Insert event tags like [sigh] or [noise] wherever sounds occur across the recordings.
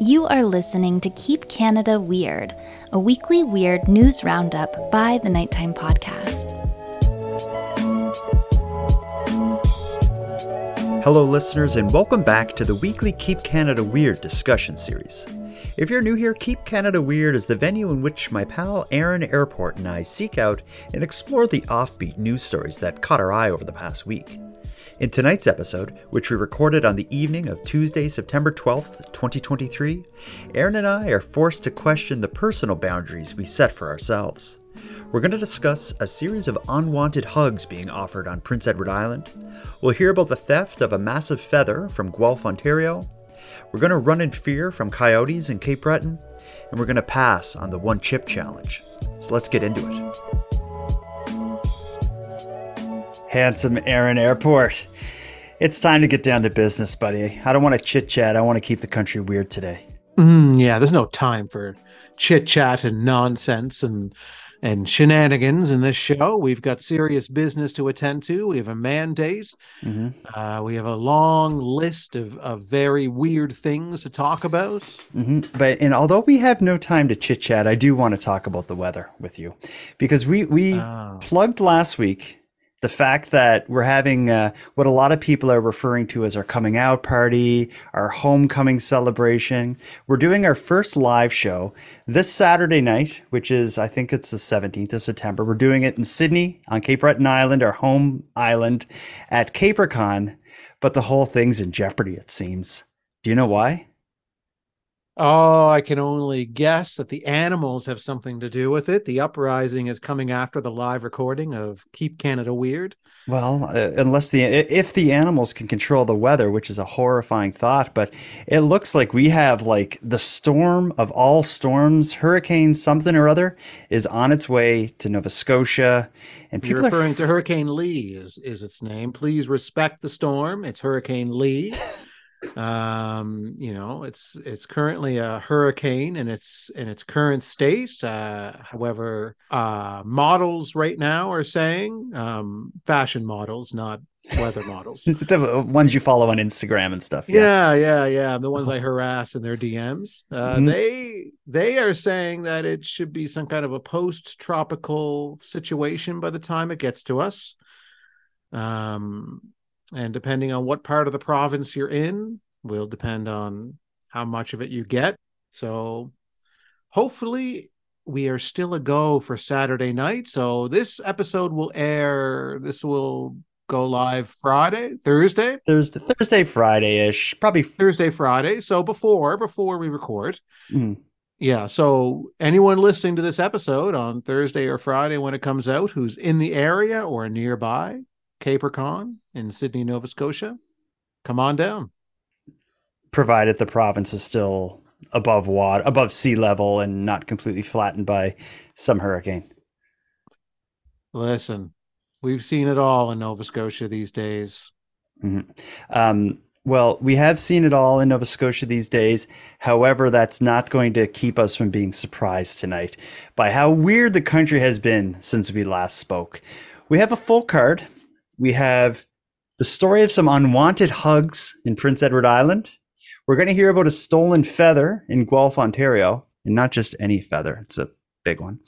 You are listening to Keep Canada Weird, a weekly weird news roundup by the Nighttime Podcast. Hello, listeners, and welcome back to the weekly Keep Canada Weird discussion series. If you're new here, Keep Canada Weird is the venue in which my pal Aaron Airport and I seek out and explore the offbeat news stories that caught our eye over the past week. In tonight's episode, which we recorded on the evening of Tuesday, September 12th, 2023, Aaron and I are forced to question the personal boundaries we set for ourselves. We're going to discuss a series of unwanted hugs being offered on Prince Edward Island. We'll hear about the theft of a massive feather from Guelph, Ontario. We're going to run in fear from coyotes in Cape Breton. And we're going to pass on the one chip challenge. So let's get into it. Handsome Aaron Airport. It's time to get down to business, buddy. I don't want to chit chat. I want to keep the country weird today. Mm, yeah, there's no time for chit chat and nonsense and and shenanigans in this show. We've got serious business to attend to. We have a mandate. Mm-hmm. Uh, we have a long list of, of very weird things to talk about. Mm-hmm. But and although we have no time to chit chat, I do want to talk about the weather with you because we we oh. plugged last week the fact that we're having uh, what a lot of people are referring to as our coming out party, our homecoming celebration. We're doing our first live show this Saturday night, which is, I think it's the 17th of September. We're doing it in Sydney on Cape Breton Island, our home island at CaperCon, but the whole thing's in jeopardy, it seems. Do you know why? Oh, I can only guess that the animals have something to do with it. The uprising is coming after the live recording of Keep Canada Weird. Well, uh, unless the if the animals can control the weather, which is a horrifying thought, but it looks like we have like the storm of all storms, hurricane something or other is on its way to Nova Scotia, and people You're referring f- to Hurricane Lee is is its name. Please respect the storm. It's Hurricane Lee. [laughs] um you know it's it's currently a hurricane and its in its current state uh however uh models right now are saying um fashion models not weather models [laughs] the ones you follow on instagram and stuff yeah yeah yeah, yeah. the ones i harass in their dms uh mm-hmm. they they are saying that it should be some kind of a post tropical situation by the time it gets to us um and depending on what part of the province you're in will depend on how much of it you get. So hopefully we are still a go for saturday night. So this episode will air this will go live friday thursday? Thursday thursday friday-ish probably thursday friday. So before before we record. Mm. yeah so anyone listening to this episode on thursday or friday when it comes out who's in the area or nearby CaperCon in Sydney, Nova Scotia, come on down. Provided the province is still above water, above sea level, and not completely flattened by some hurricane. Listen, we've seen it all in Nova Scotia these days. Mm-hmm. Um, well, we have seen it all in Nova Scotia these days. However, that's not going to keep us from being surprised tonight by how weird the country has been since we last spoke. We have a full card we have the story of some unwanted hugs in Prince Edward Island. We're going to hear about a stolen feather in Guelph, Ontario, and not just any feather, it's a big one.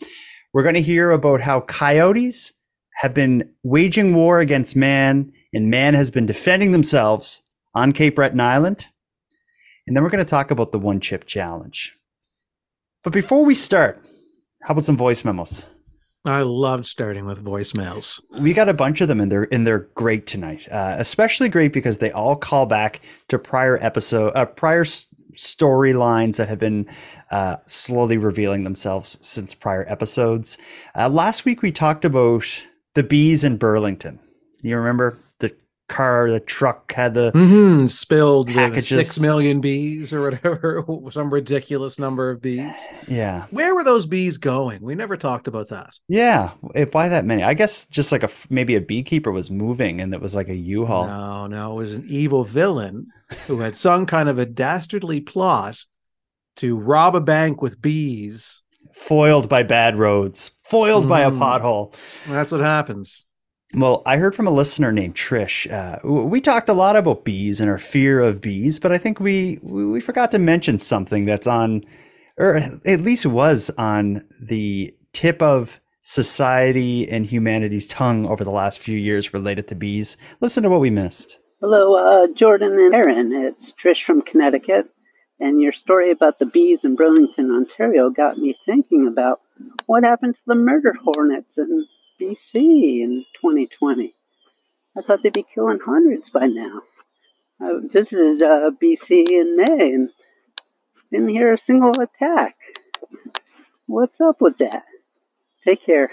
We're going to hear about how coyotes have been waging war against man, and man has been defending themselves on Cape Breton Island. And then we're going to talk about the one chip challenge. But before we start, how about some voice memos? I loved starting with voicemails. We got a bunch of them, and they're and they're great tonight. Uh, especially great because they all call back to prior episode, uh, prior s- storylines that have been uh, slowly revealing themselves since prior episodes. Uh, last week we talked about the bees in Burlington. You remember car, the truck had the mm-hmm, spilled six million bees or whatever, [laughs] some ridiculous number of bees. Yeah. Where were those bees going? We never talked about that. Yeah. If why that many? I guess just like a maybe a beekeeper was moving and it was like a U-Haul. No, no, it was an evil villain who had some kind of a dastardly plot to rob a bank with bees. Foiled by bad roads, foiled mm. by a mm. pothole. That's what happens. Well, I heard from a listener named Trish. Uh, we talked a lot about bees and our fear of bees, but I think we we forgot to mention something that's on, or at least was on the tip of society and humanity's tongue over the last few years related to bees. Listen to what we missed. Hello, uh, Jordan and Aaron. It's Trish from Connecticut. And your story about the bees in Burlington, Ontario got me thinking about what happened to the murder hornets in BC in 2020. I thought they'd be killing hundreds by now. I visited uh, BC in May and didn't hear a single attack. What's up with that? Take care.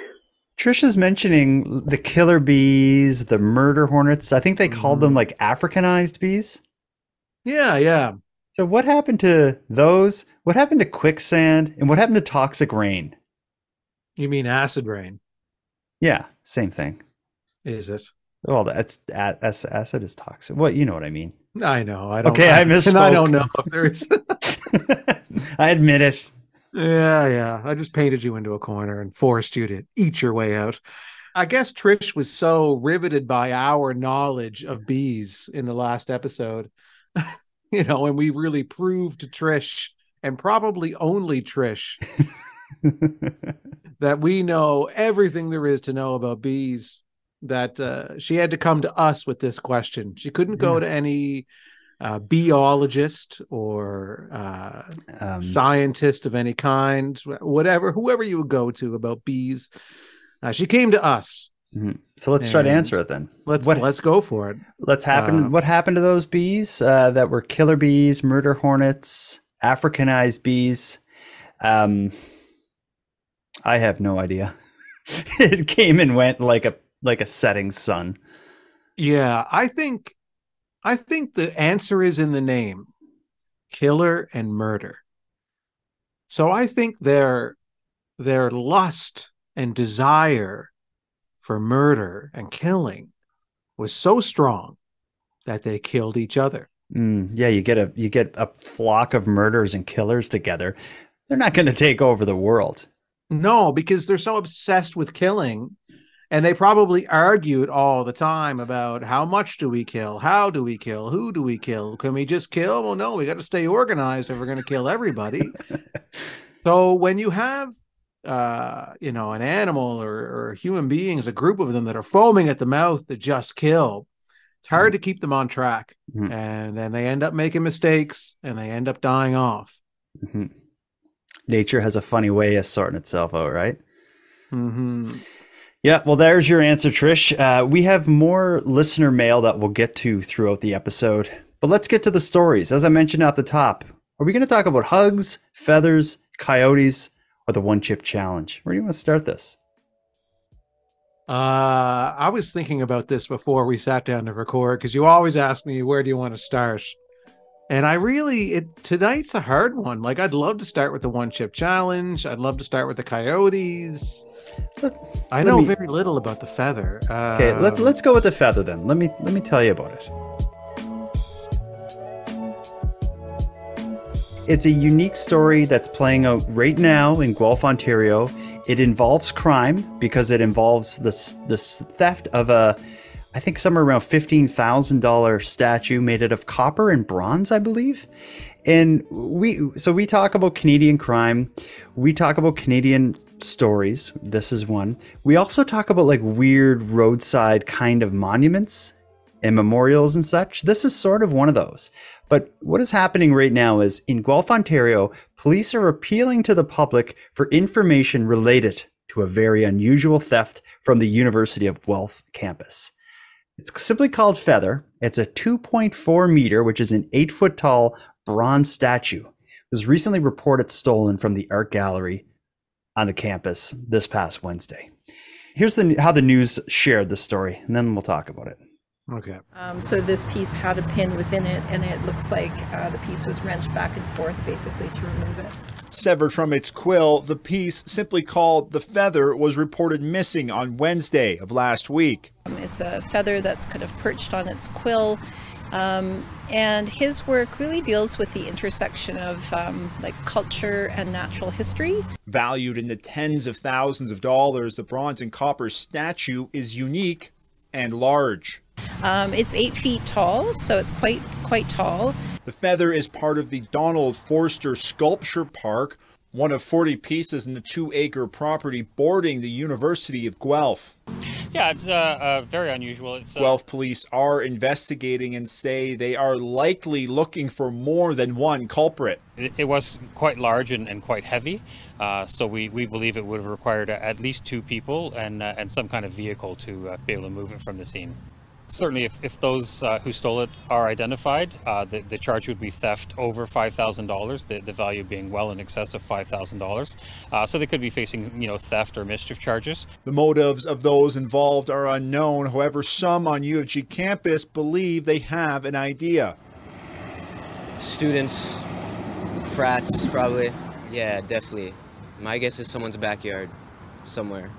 Trisha's mentioning the killer bees, the murder hornets. I think they called them mm-hmm. like Africanized bees. Yeah, yeah. So what happened to those? What happened to quicksand? And what happened to toxic rain? You mean acid rain? Yeah, same thing. Is it? Well, that's acid is toxic. What you know what I mean? I know. I don't. Okay, I, I misspoke. [laughs] And I don't know if there is. [laughs] [laughs] I admit it. Yeah, yeah. I just painted you into a corner and forced you to eat your way out. I guess Trish was so riveted by our knowledge of bees in the last episode you know, and we really proved to Trish and probably only Trish that we know everything there is to know about bees. That uh, she had to come to us with this question. She couldn't go yeah. to any uh, biologist or uh, um, scientist of any kind, whatever, whoever you would go to about bees. Uh, she came to us Mm-hmm. So let's and try to answer it then. Let's what, let's go for it. Let's happen. Uh, what happened to those bees uh, that were killer bees, murder hornets, Africanized bees? Um, I have no idea. [laughs] it came and went like a like a setting sun. Yeah, I think I think the answer is in the name, killer and murder. So I think their their lust and desire for murder and killing was so strong that they killed each other. Mm, yeah, you get a you get a flock of murderers and killers together. They're not going to take over the world. No, because they're so obsessed with killing and they probably argued all the time about how much do we kill how do we kill who do we kill can we just kill well no we got to stay organized if we're going to kill everybody [laughs] so when you have uh, you know, an animal or, or human beings, a group of them that are foaming at the mouth to just kill, it's hard mm-hmm. to keep them on track. Mm-hmm. And then they end up making mistakes and they end up dying off. Mm-hmm. Nature has a funny way of sorting itself out, right? Mm-hmm. Yeah, well, there's your answer, Trish. Uh, we have more listener mail that we'll get to throughout the episode. But let's get to the stories. As I mentioned at the top, are we going to talk about hugs, feathers, coyotes, or the one chip challenge? Where do you want to start this? Uh, I was thinking about this before we sat down to record because you always ask me where do you want to start, and I really it tonight's a hard one. Like I'd love to start with the one chip challenge. I'd love to start with the coyotes. Let, I know me, very little about the feather. Okay, um, let's let's go with the feather then. Let me let me tell you about it. It's a unique story that's playing out right now in Guelph, Ontario. It involves crime because it involves the, the theft of a, I think somewhere around $15,000 statue made out of copper and bronze, I believe. And we, so we talk about Canadian crime. We talk about Canadian stories. This is one. We also talk about like weird roadside kind of monuments and memorials and such. This is sort of one of those. But what is happening right now is in Guelph, Ontario, police are appealing to the public for information related to a very unusual theft from the University of Guelph campus. It's simply called Feather. It's a 2.4 meter, which is an 8 foot tall bronze statue. It was recently reported stolen from the art gallery on the campus this past Wednesday. Here's the, how the news shared the story, and then we'll talk about it. Okay. Um, so this piece had a pin within it, and it looks like uh, the piece was wrenched back and forth basically to remove it. Severed from its quill, the piece, simply called the feather, was reported missing on Wednesday of last week. Um, it's a feather that's kind of perched on its quill. Um, and his work really deals with the intersection of um, like culture and natural history. Valued in the tens of thousands of dollars, the bronze and copper statue is unique and large. Um, it's eight feet tall, so it's quite quite tall. The feather is part of the Donald Forster Sculpture Park, one of 40 pieces in the two acre property bordering the University of Guelph. Yeah, it's uh, uh, very unusual. It's uh, Guelph police are investigating and say they are likely looking for more than one culprit. It, it was quite large and, and quite heavy, uh, so we, we believe it would have required at least two people and uh, and some kind of vehicle to uh, be able to move it from the scene. Certainly, if, if those uh, who stole it are identified, uh, the, the charge would be theft over $5,000, the, the value being well in excess of $5,000. Uh, so they could be facing, you know, theft or mischief charges. The motives of those involved are unknown. However, some on U of G campus believe they have an idea. Students, frats, probably. Yeah, definitely. My guess is someone's backyard, somewhere.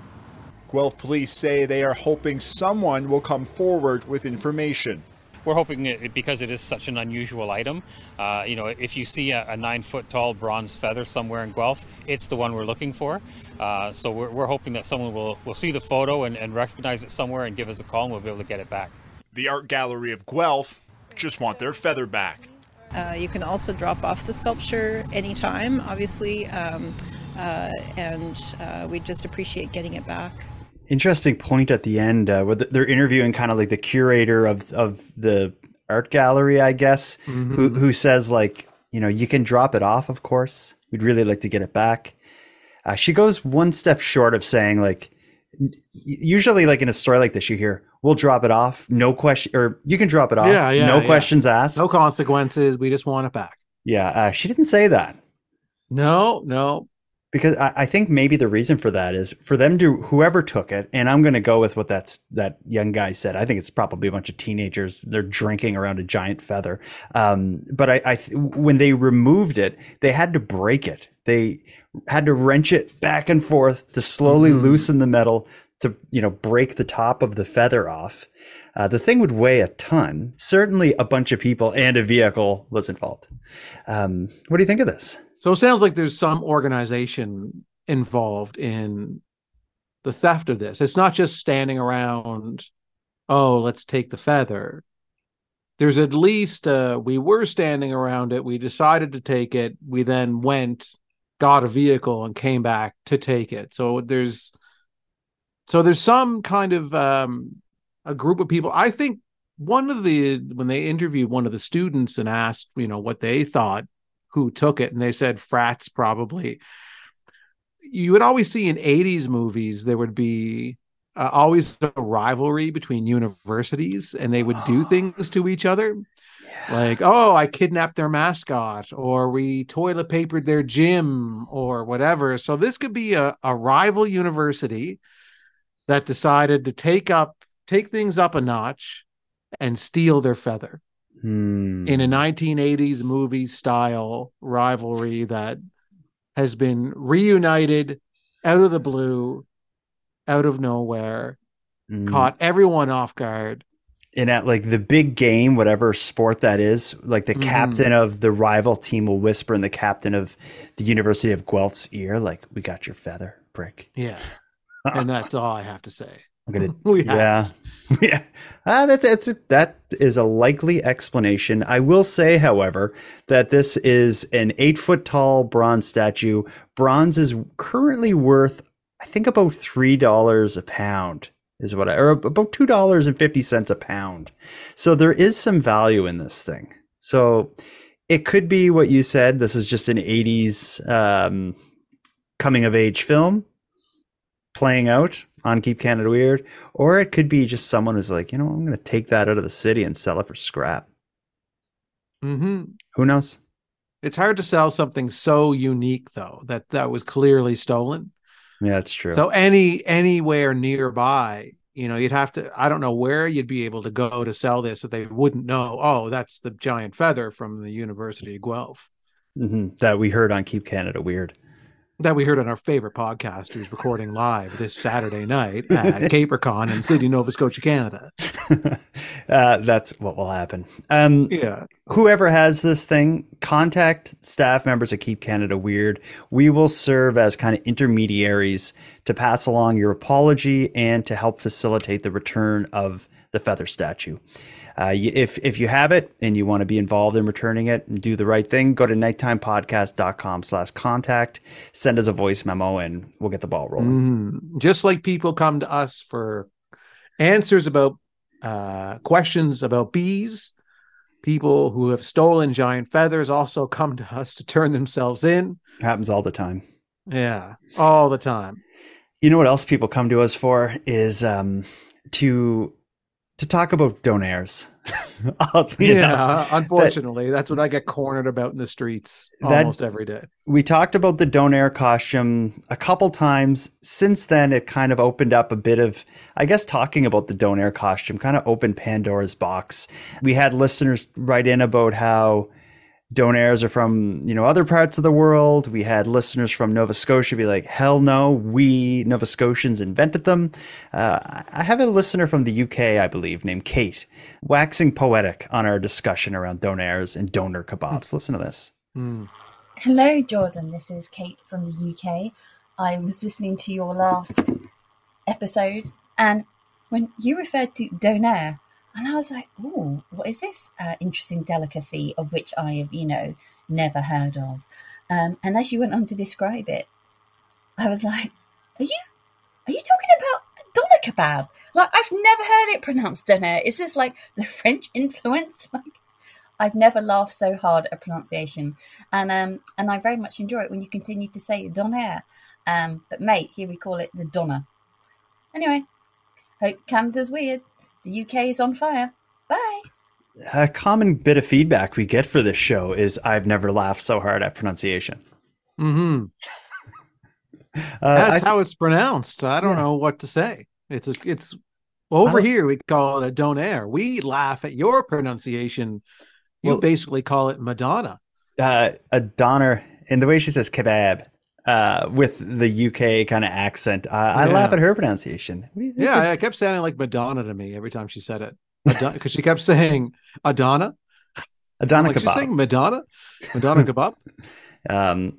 Guelph police say they are hoping someone will come forward with information. We're hoping it, because it is such an unusual item. Uh, you know, if you see a, a, nine foot tall bronze feather somewhere in Guelph, it's the one we're looking for. Uh, so we're, we're hoping that someone will, will see the photo and, and recognize it somewhere and give us a call and we'll be able to get it back. The Art Gallery of Guelph just want their feather back. Uh, you can also drop off the sculpture anytime, obviously, um, uh, and uh, we just appreciate getting it back interesting point at the end uh, where they're interviewing kind of like the curator of of the art gallery, I guess, mm-hmm. who who says like, you know, you can drop it off, of course. We'd really like to get it back. Uh, she goes one step short of saying like, usually like in a story like this, you hear, "We'll drop it off, no question," or "You can drop it off, yeah, yeah, no yeah. questions asked, no consequences. We just want it back." Yeah, uh, she didn't say that. No, no because I, I, think maybe the reason for that is for them to whoever took it, and I'm going to go with what that's that young guy said. I think it's probably a bunch of teenagers. They're drinking around a giant feather. Um, but I, I when they removed it, they had to break it. They had to wrench it back and forth to slowly mm-hmm. loosen the metal to you know break the top of the feather off. Uh, the thing would weigh a ton. Certainly, a bunch of people and a vehicle was involved. Um, what do you think of this? So it sounds like there's some organization involved in the theft of this. It's not just standing around, oh, let's take the feather. There's at least uh, we were standing around it. We decided to take it. We then went, got a vehicle, and came back to take it. So there's so there's some kind of um, a group of people. I think one of the when they interviewed one of the students and asked, you know, what they thought, who took it, and they said frats probably. You would always see in 80s movies, there would be uh, always a rivalry between universities, and they would do [gasps] things to each other. Yeah. Like, oh, I kidnapped their mascot, or we toilet papered their gym, or whatever. So, this could be a, a rival university that decided to take up take things up a notch and steal their feather hmm. in a 1980s movie style rivalry that has been reunited out of the blue, out of nowhere, mm. caught everyone off guard. And at like the big game, whatever sport that is, like the mm. captain of the rival team will whisper in the captain of the University of Guelph's ear, like, "We got your feather, brick." Yeah, [laughs] and that's all I have to say. I'm gonna, [laughs] yeah, [laughs] yeah. Ah, that's that's that is a likely explanation. I will say, however, that this is an eight foot tall bronze statue. Bronze is currently worth, I think, about three dollars a pound. Is what I or about two dollars and fifty cents a pound. So there is some value in this thing. So it could be what you said. This is just an '80s um, coming of age film playing out on Keep Canada Weird, or it could be just someone who's like, you know, I'm going to take that out of the city and sell it for scrap. Mm-hmm. Who knows? It's hard to sell something so unique, though, that that was clearly stolen. Yeah, that's true. So any anywhere nearby, you know, you'd have to. I don't know where you'd be able to go to sell this if they wouldn't know. Oh, that's the giant feather from the University of Guelph mm-hmm. that we heard on Keep Canada Weird. That we heard on our favorite podcast who's recording live this Saturday night at [laughs] CaperCon in Sydney, Nova Scotia, Canada. [laughs] uh, that's what will happen. Um, Yeah. whoever has this thing, contact staff members at Keep Canada Weird. We will serve as kind of intermediaries to pass along your apology and to help facilitate the return of the feather statue. Uh, if if you have it and you want to be involved in returning it and do the right thing, go to nighttimepodcast.com slash contact, send us a voice memo, and we'll get the ball rolling. Mhm. Just like people come to us for answers about uh, questions about bees, people who have stolen giant feathers also come to us to turn themselves in. Happens all the time. Yeah, all the time. You know what else people come to us for is um, to to talk about donaires. [laughs] Yeah, enough, unfortunately, that's what I get cornered about in the streets That- almost every day. we talked about the donaire costume a couple times. Since then, it kind of opened up a bit of, I guess, talking about the donaire costume kind of opened Pandora's box. We had listeners write in about how donaires are from you know other parts of the world. We had listeners from Nova Scotia be like, "Hell no, we Nova Scotians invented them." Uh, I have a listener from the UK, I believe, named Kate, waxing poetic on our discussion around donaires and doner kebabs. Listen to this. Hmm. Hello, Jordan. This is Kate from the UK. I was listening to your last episode, and when you referred to donaire, and I was like, "Oh, what is this uh, interesting delicacy of which I have, you know, never heard of?" Um, and as you went on to describe it, I was like, "Are you, are you talking about doner kebab? Like I've never heard it pronounced donaire. Is this like the [laughs] French influence? [laughs] Like." I've never laughed so hard at pronunciation, and um, and I very much enjoy it when you continue to say donaire. Um, but mate, here we call it the Donna. Anyway, hope Canada's weird. The UK is on fire. Bye. A common bit of feedback we get for this show is I've never laughed so hard at pronunciation. hmm [laughs] Uh, That's I- how it's pronounced. I don't Yeah. know what to say. It's it's over here we call it a donaire. We laugh at your pronunciation. You Well- basically call it Madonna. uh, a Donner, and the way she says kebab uh, with the UK kind of accent, I, I laugh at her pronunciation. It's Yeah, a- it kept sounding like Madonna to me every time she said it. Because she kept saying Adana. a Donna like she's saying. Madonna, Madonna kebab. [laughs] Um,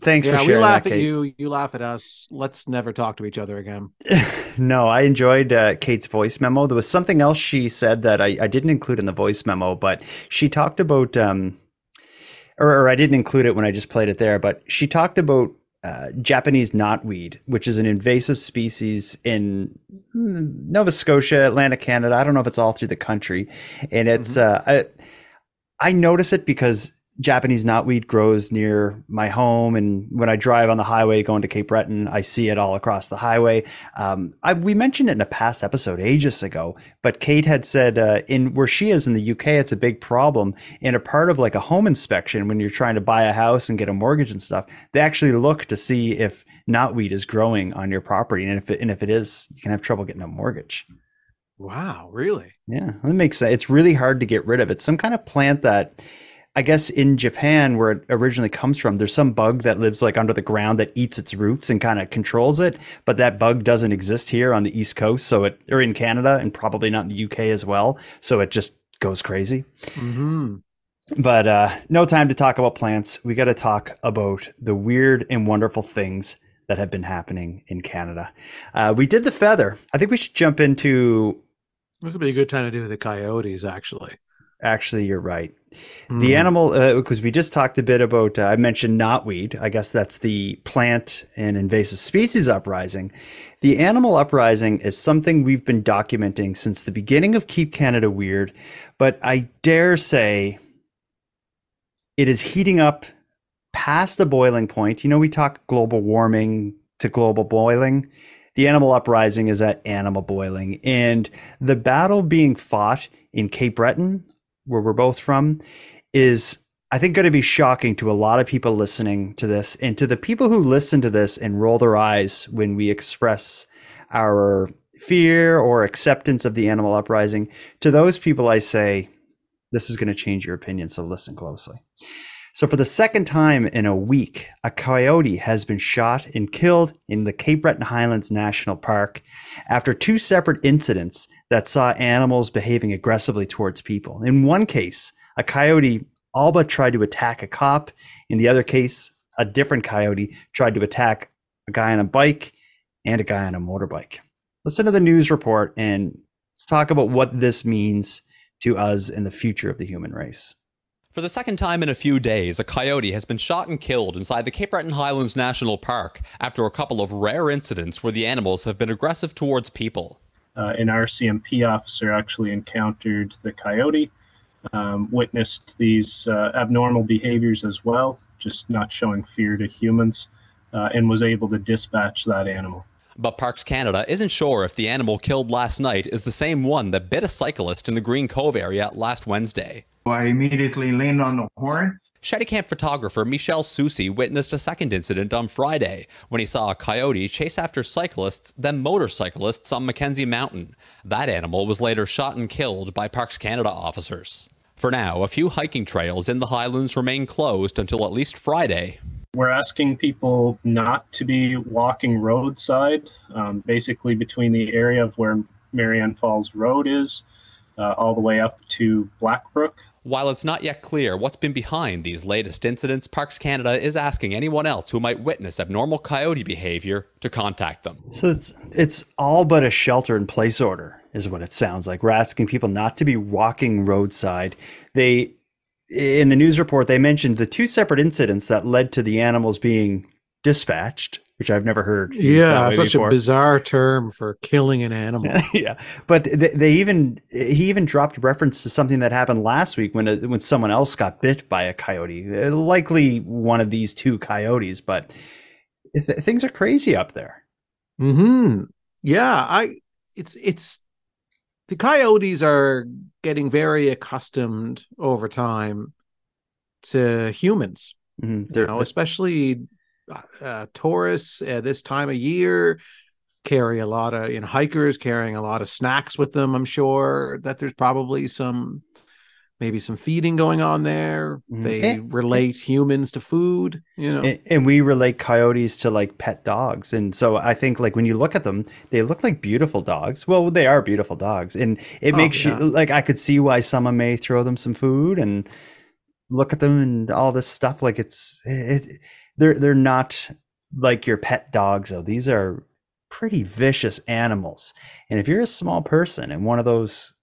thanks yeah, for we sharing laugh that, at Kate. you. You laugh at us. Let's never talk to each other again. [laughs] no, I enjoyed uh, Kate's voice memo. There was something else she said that I, I didn't include in the voice memo, but she talked about, um, or, or I didn't include it when I just played it there, but she talked about uh, Japanese knotweed, which is an invasive species in Nova Scotia, Atlantic Canada. I don't know if it's all through the country, and it's uh, I, I notice it because Japanese knotweed grows near my home, and when I drive on the highway going to Cape Breton, I see it all across the highway. Um, I, we mentioned it in a past episode ages ago, but Kate had said uh, in where she is in the UK, it's a big problem. In a part of like a home inspection, when you're trying to buy a house and get a mortgage and stuff, they actually look to see if knotweed is growing on your property, and if it, and if it is, you can have trouble getting a mortgage. Wow, really? Yeah, that makes sense. It's really hard to get rid of. It's some kind of plant that I guess in Japan, where it originally comes from, there's some bug that lives like under the ground that eats its roots and kind of controls it. But that bug doesn't exist here on the East Coast, so it or in Canada and probably not in the UK as well. So it just goes crazy. hmm But uh, no time to talk about plants. We got to talk about the weird and wonderful things that have been happening in Canada. Uh, we did the feather. I think we should jump into. This would be a good time to do the coyotes, actually. Actually, you're right. Mhm. The animal, because we just talked a bit about, uh, I mentioned knotweed. I guess that's the plant and invasive species uprising. The animal uprising is something we've been documenting since the beginning of Keep Canada Weird, but I dare say it is heating up past the boiling point. You know, we talk global warming to global boiling. The animal uprising is at animal boiling. And the battle being fought in Cape Breton, where we're both from, is I think going to be shocking to a lot of people listening to this and to the people who listen to this and roll their eyes when we express our fear or acceptance of the animal uprising. To those people, I say, this is going to change your opinion. So listen closely. So, for the second time in a week, a coyote has been shot and killed in the Cape Breton Highlands National Park after two separate incidents that saw animals behaving aggressively towards people. In one case, a coyote all but tried to attack a cop. In the other case, a different coyote tried to attack a guy on a bike and a guy on a motorbike. Listen to the news report and let's talk about what this means to us in the future of the human race. For the second time in a few days, a coyote has been shot and killed inside the Cape Breton Highlands National Park after a couple of rare incidents where the animals have been aggressive towards people. Uh, an RCMP officer actually encountered the coyote, um, witnessed these uh, abnormal behaviors as well, just not showing fear to humans, uh, and was able to dispatch that animal. But Parks Canada isn't sure if the animal killed last night is the same one that bit a cyclist in the Green Cove area last Wednesday. I immediately leaned on the horn. Camp photographer Michel Soucy witnessed a second incident on Friday when he saw a coyote chase after cyclists, then motorcyclists on Mackenzie Mountain. That animal was later shot and killed by Parks Canada officers. For now, a few hiking trails in the Highlands remain closed until at least Friday. We're asking people not to be walking roadside, um, basically between the area of where Mary Ann Falls Road is, uh, all the way up to Black Brook. While it's not yet clear what's been behind these latest incidents, Parks Canada is asking anyone else who might witness abnormal coyote behavior to contact them. So it's it's all but a shelter in place order is what it sounds like. We're asking people not to be walking roadside. They in the news report they mentioned the two separate incidents that led to the animals being dispatched which I've never heard. Yeah, such before. a bizarre term for killing an [laughs] animal. yeah, but they, they, even he even dropped reference to something that happened last week when a, when someone else got bit by a coyote, likely one of these two coyotes. But th- things are crazy up there. Hmm. Yeah, I. It's it's the coyotes are getting very accustomed over time to humans. Mm-hmm. You know, especially uh, tourists at this time of year carry a lot of you know hikers carrying a lot of snacks with them i'm sure that there's probably some maybe some feeding going on there. Mm-hmm. they and, relate humans to food you know. And, and, we relate coyotes to like pet dogs. And so i think like when you look at them they look like beautiful dogs. Well they are beautiful dogs. And it oh, makes yeah. you like i could see why someone may throw them some food and look at them and all this stuff. Like it's it, they're they're not like your pet dogs though. These are pretty vicious animals. And if you're a small person and one of those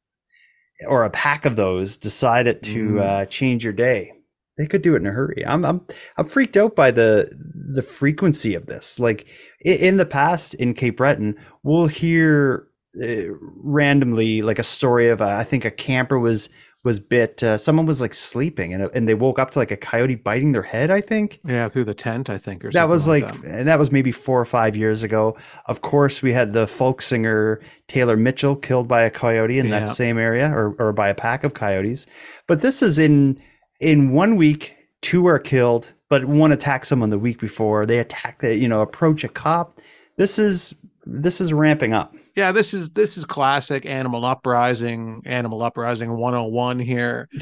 or a pack of those decided to mm. uh, change your day, they could do it in a hurry. I'm I'm I'm freaked out by the the frequency of this. Like in the past in Cape Breton, we'll hear uh, randomly like a story of a, I think a camper was was bit. Uh, someone was like sleeping, and and they woke up to like a coyote biting their head. I think. Yeah, through the tent. I think. Or something. that was like, like that. and that was maybe four or five years ago. Of course, we had the folk singer Taylor Mitchell killed by a coyote in yeah. that same area, or or by a pack of coyotes. But this is in in one week. Two are killed, but one attacks someone the week before. They attack, the, you know, approach a cop. This is this is ramping up yeah this is this is classic animal uprising animal uprising 101 here. [laughs]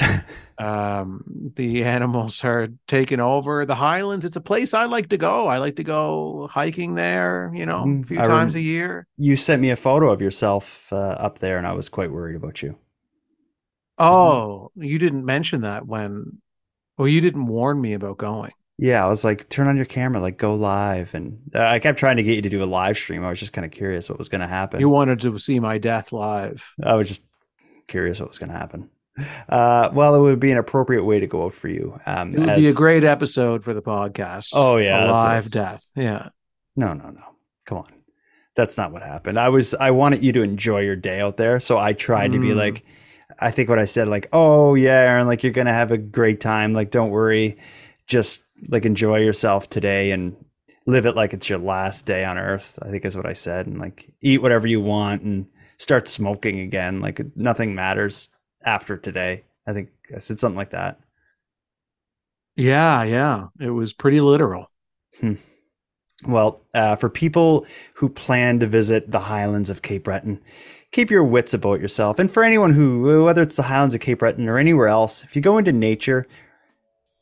Um the animals are taking over the highlands. It's a place i like to go. I like to go hiking there you know mm, a few I times rem- a year. you sent me a photo of yourself uh, up there and i was quite worried about you. Oh you didn't mention that when well you didn't warn me about going yeah, I was like, turn on your camera, like go live, and uh, I kept trying to get you to do a live stream. I was just kind of curious what was going to happen. You wanted to see my death live. I was just curious what was going to happen. Uh, well, it would be an appropriate way to go out for you. Um, it would as... be a great episode for the podcast. Oh yeah, live death. Yeah. No, no, no. Come on, that's not what happened. I was I wanted you to enjoy your day out there, so I tried mm. to be mm. like, I think what I said, like, oh yeah, Aaron, like you're gonna have a great time. Like, don't worry, just like enjoy yourself today and live it like it's your last day on earth i think is what i said and like eat whatever you want and start smoking again. Like nothing matters after today. I think i said something like that. Yeah yeah. It was pretty literal. Hmm. well uh, for people who plan to visit the highlands of cape breton keep your wits about yourself. And for anyone who whether it's the highlands of cape breton or anywhere else if you go into nature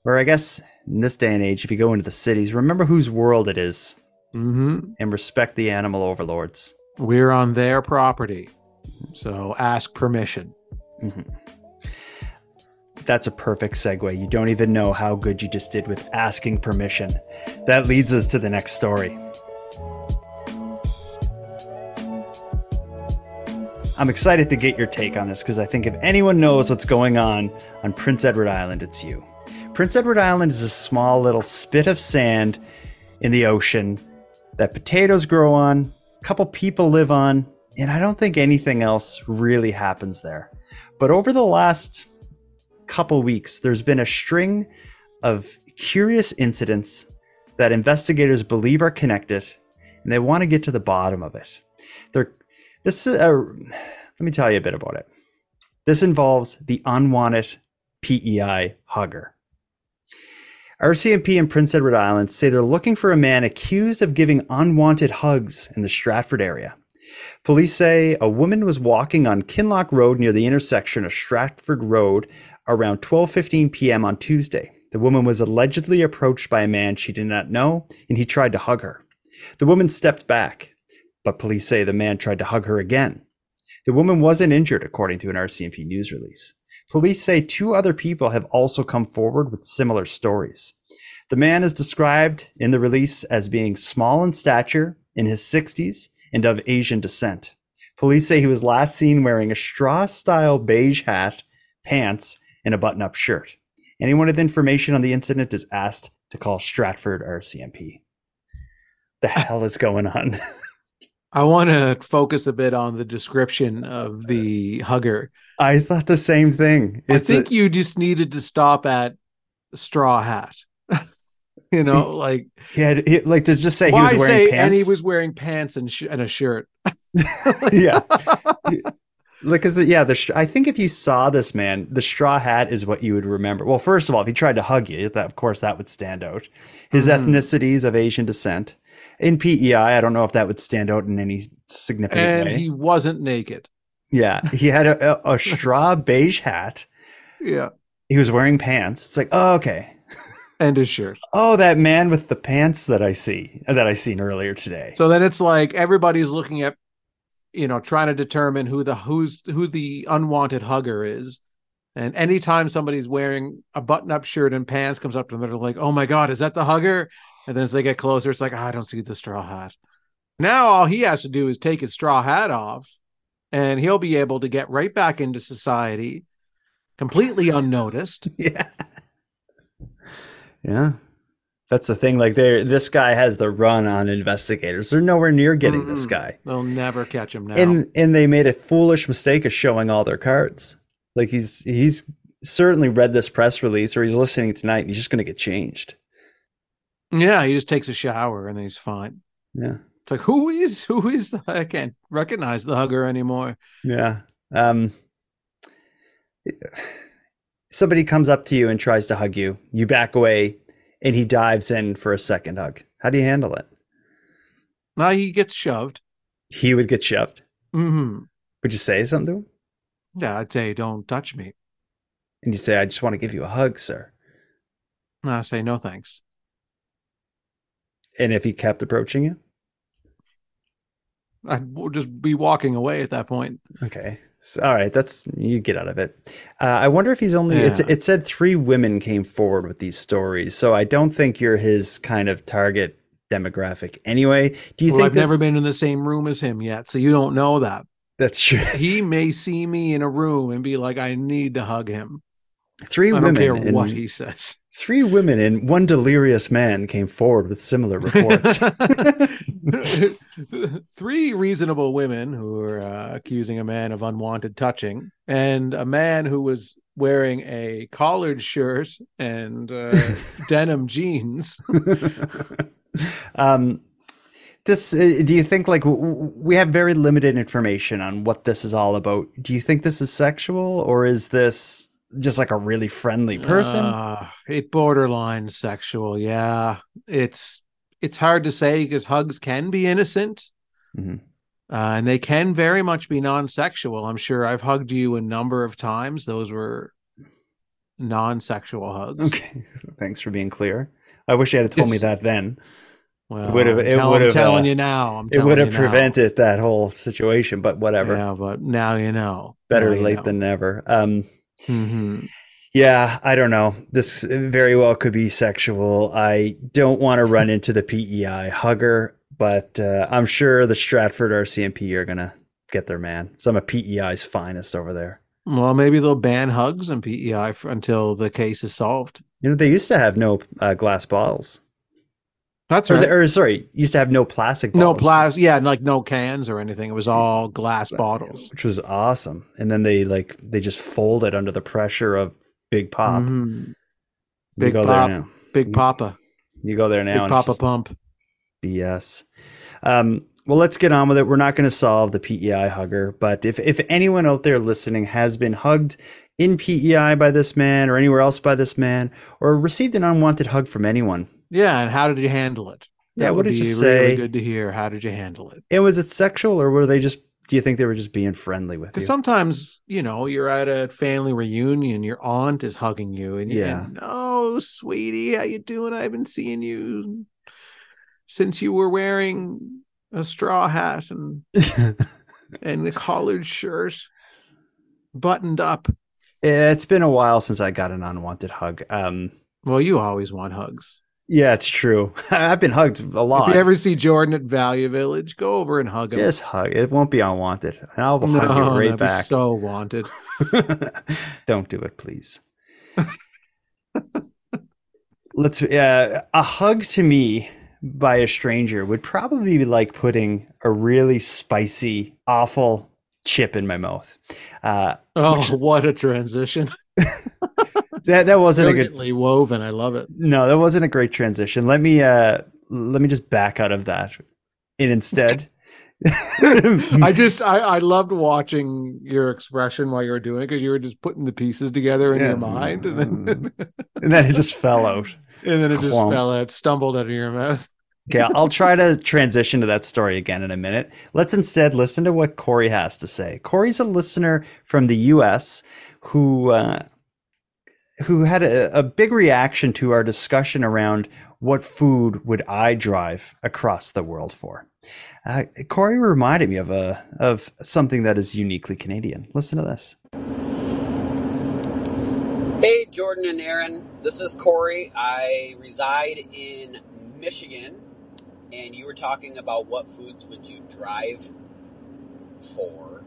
Or I guess in this day and age, if you go into the cities, remember whose world it is Mm-hmm. and respect the animal overlords. We're on their property, so ask permission. Mhm. That's a perfect segue. You don't even know how good you just did with asking permission. That leads us to the next story. I'm excited to get your take on this because I think if anyone knows what's going on on Prince Edward Island, it's you. Prince Edward Island is a small little spit of sand in the ocean that potatoes grow on, a couple people live on, and I don't think anything else really happens there. But over the last couple weeks, there's been a string of curious incidents that investigators believe are connected, and they want to get to the bottom of it. They're this is a, let me tell you a bit about it. This involves the unwanted PEI hugger. RCMP in Prince Edward Island say they're looking for a man accused of giving unwanted hugs in the Stratford area. Police say a woman was walking on Kinlock Road near the intersection of Stratford Road around 12:15 p.m. on Tuesday. The woman was allegedly approached by a man she did not know, and he tried to hug her. The woman stepped back, but police say the man tried to hug her again. The woman wasn't injured, according to an RCMP news release. Police say two other people have also come forward with similar stories. The man is described in the release as being small in stature, in his 60s, and of Asian descent. Police say he was last seen wearing a straw style beige hat, pants, and a button up shirt. Anyone with information on the incident is asked to call Stratford RCMP. The hell is going on? [laughs] I want to focus a bit on the description of the uh, hugger. I thought the same thing. I It's a- think you just needed to stop at straw hat. [laughs] you know, like he had he, like to just say he was wearing say pants. and he was wearing pants and sh- and a shirt. [laughs] [laughs] yeah. Like, cause the, yeah, the I think if you saw this man, the straw hat is what you would remember. Well, first of all, if he tried to hug you, that of course that would stand out. His mm-hmm. ethnicity is of Asian descent. In PEI, I don't know if that would stand out in any significant and way. he wasn't naked. yeah, he had a, a, [laughs] a straw beige hat. Yeah. He was wearing pants. It's like, oh, okay. And his shirt. Oh, that man with the pants that I see that I seen earlier today. So then it's like everybody's looking at, you know, trying to determine who the who's who the unwanted hugger is. And anytime somebody's wearing a button-up shirt and pants comes up to them, they're like, "Oh my god, is that the hugger?" And then as they get closer, it's like, "Ah, "I don't see the straw hat." Now all he has to do is take his straw hat off, and he'll be able to get right back into society, completely unnoticed. [laughs] yeah. Yeah. That's the thing. Like they this guy has the run on investigators. They're nowhere near getting this Mm-mm. guy. They'll never catch him now. And and they made a foolish mistake of showing all their cards. Like he's he's certainly read this press release or he's listening tonight and he's just gonna get changed. Yeah, he just takes a shower and then he's fine. Yeah. It's like who is who is the I can't recognize the hugger anymore. Yeah. Um somebody comes up to you and tries to hug you. You back away and he dives in for a second hug. How do you handle it? Now he gets shoved. He would get shoved. hmm Would you say something to him? Yeah, I'd say don't touch me. And you say, I just want to give you a hug, sir. And I say no thanks. And if he kept approaching you? I'd just be walking away at that point. Okay. So, all right, that's you get out of it. Uh, I wonder if he's only. It's, Yeah. it said three women came forward with these stories, so I don't think you're his kind of target demographic. Anyway, do you well, think I've never been in the same room as him yet, so you don't know that. That's true. [laughs] He may see me in a room and be like, "I need to hug him." Three I don't women care and- what he says. Three women and one delirious man came forward with similar reports. [laughs] Three reasonable women who were uh, accusing a man of unwanted touching, and a man who was wearing a collared shirt and uh, [laughs] denim jeans. um, this uh, do you think like w- w- we have very limited information on what this is all about? Do you think this is sexual or is this just like a really friendly person? Uh, it borderline sexual. Yeah, it's it's hard to say because hugs can be innocent, Mhm. uh, and they can very much be non-sexual. I'm sure I've hugged you a number of times. Those were non-sexual hugs. Okay, [laughs] thanks for being clear. I wish you had told me that then. Well, it would have. It would I'm have. telling uh, you now. I'm it would have you now. prevented that whole situation. But whatever. Yeah, but now you know. Better Now you late know. than never. Um, Mhm. Yeah, I don't know. This very well could be sexual. I don't want to run into the PEI hugger, but uh, I'm sure the Stratford RCMP are gonna get their man. Some of PEI's finest over there. Well, maybe they'll ban hugs in PEI f until the case is solved. You know, they used to have no uh, glass bottles. That's or, right. they- or sorry, used to have no plastic Bottles. no bottles. plastic. Yeah, like no cans or anything. It was all glass bottles. which was awesome. And then they like they just folded under the pressure of Big Pop. Mhm. Big go Pop. there now. Big Papa. You go there now. Big and Papa Pump. BS. Um, well, let's get on with it. We're not going to solve the PEI hugger, but if if anyone out there listening has been hugged in PEI by this man or anywhere else by this man, or received an unwanted hug from anyone, Yeah, and how did you handle it? Yeah, That what would did you be say? Really good to hear. How did you handle it? and was it sexual or were they just? Do you think they were just being friendly with you? Because sometimes, you know, you're at a family reunion, your aunt is hugging you, and Yeah. yeah, oh, sweetie, how you doing? I've been seeing you since you were wearing a straw hat and [laughs] and a collared shirt, buttoned up. it's been a while since I got an unwanted hug. Um, Well, you always want hugs. Yeah, it's true. [laughs] I've been hugged a lot. If you ever see Jordan at Value Village, go over and hug him. Just hug. It won't be unwanted. And I'll hug no, you right back. so wanted. [laughs] Don't do it, please. [laughs] Let's. Uh, a hug to me by a stranger would probably be like putting a really spicy, awful chip in my mouth. Uh, Oh, what a transition! [laughs] that that wasn't a good. Woven. I love it. No, that wasn't a great transition. Let me. Uh, let me just back out of that. And instead, [laughs] [laughs] I just I, I loved watching your expression while you were doing it because you were just putting the pieces together in Yeah. your mind and then and then it just fell out. and then it just fell out, stumbled out of your mouth. Okay, I'll try to transition to that story again in a minute. Let's instead listen to what Corey has to say. Corey's a listener from the U.S. who uh, who had a, a big reaction to our discussion around what food would I drive across the world for. Uh, Corey reminded me of a of something that is uniquely Canadian. Listen to this. Hey, Jordan and Aaron. This is Corey. I reside in Michigan, and you were talking about what foods would you drive for.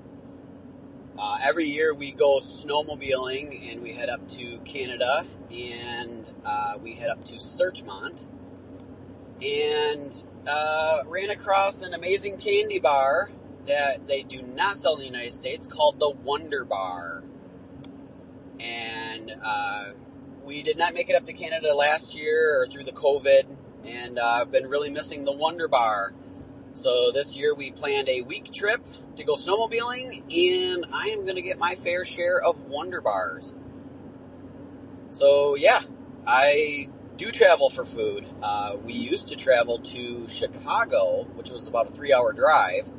Uh, every year we go snowmobiling and we head up to Canada and uh, we head up to Searchmont and uh, ran across an amazing candy bar that they do not sell in the United States called the Wonder Bar and uh, we did not make it up to Canada last year or through the COVID, and uh, I've been really missing the Wonder Bar. So this year we planned a week trip to go snowmobiling, and I am going to get my fair share of Wonder Bars. So yeah, I do travel for food. Uh, we used to travel to Chicago, which was about a three-hour drive,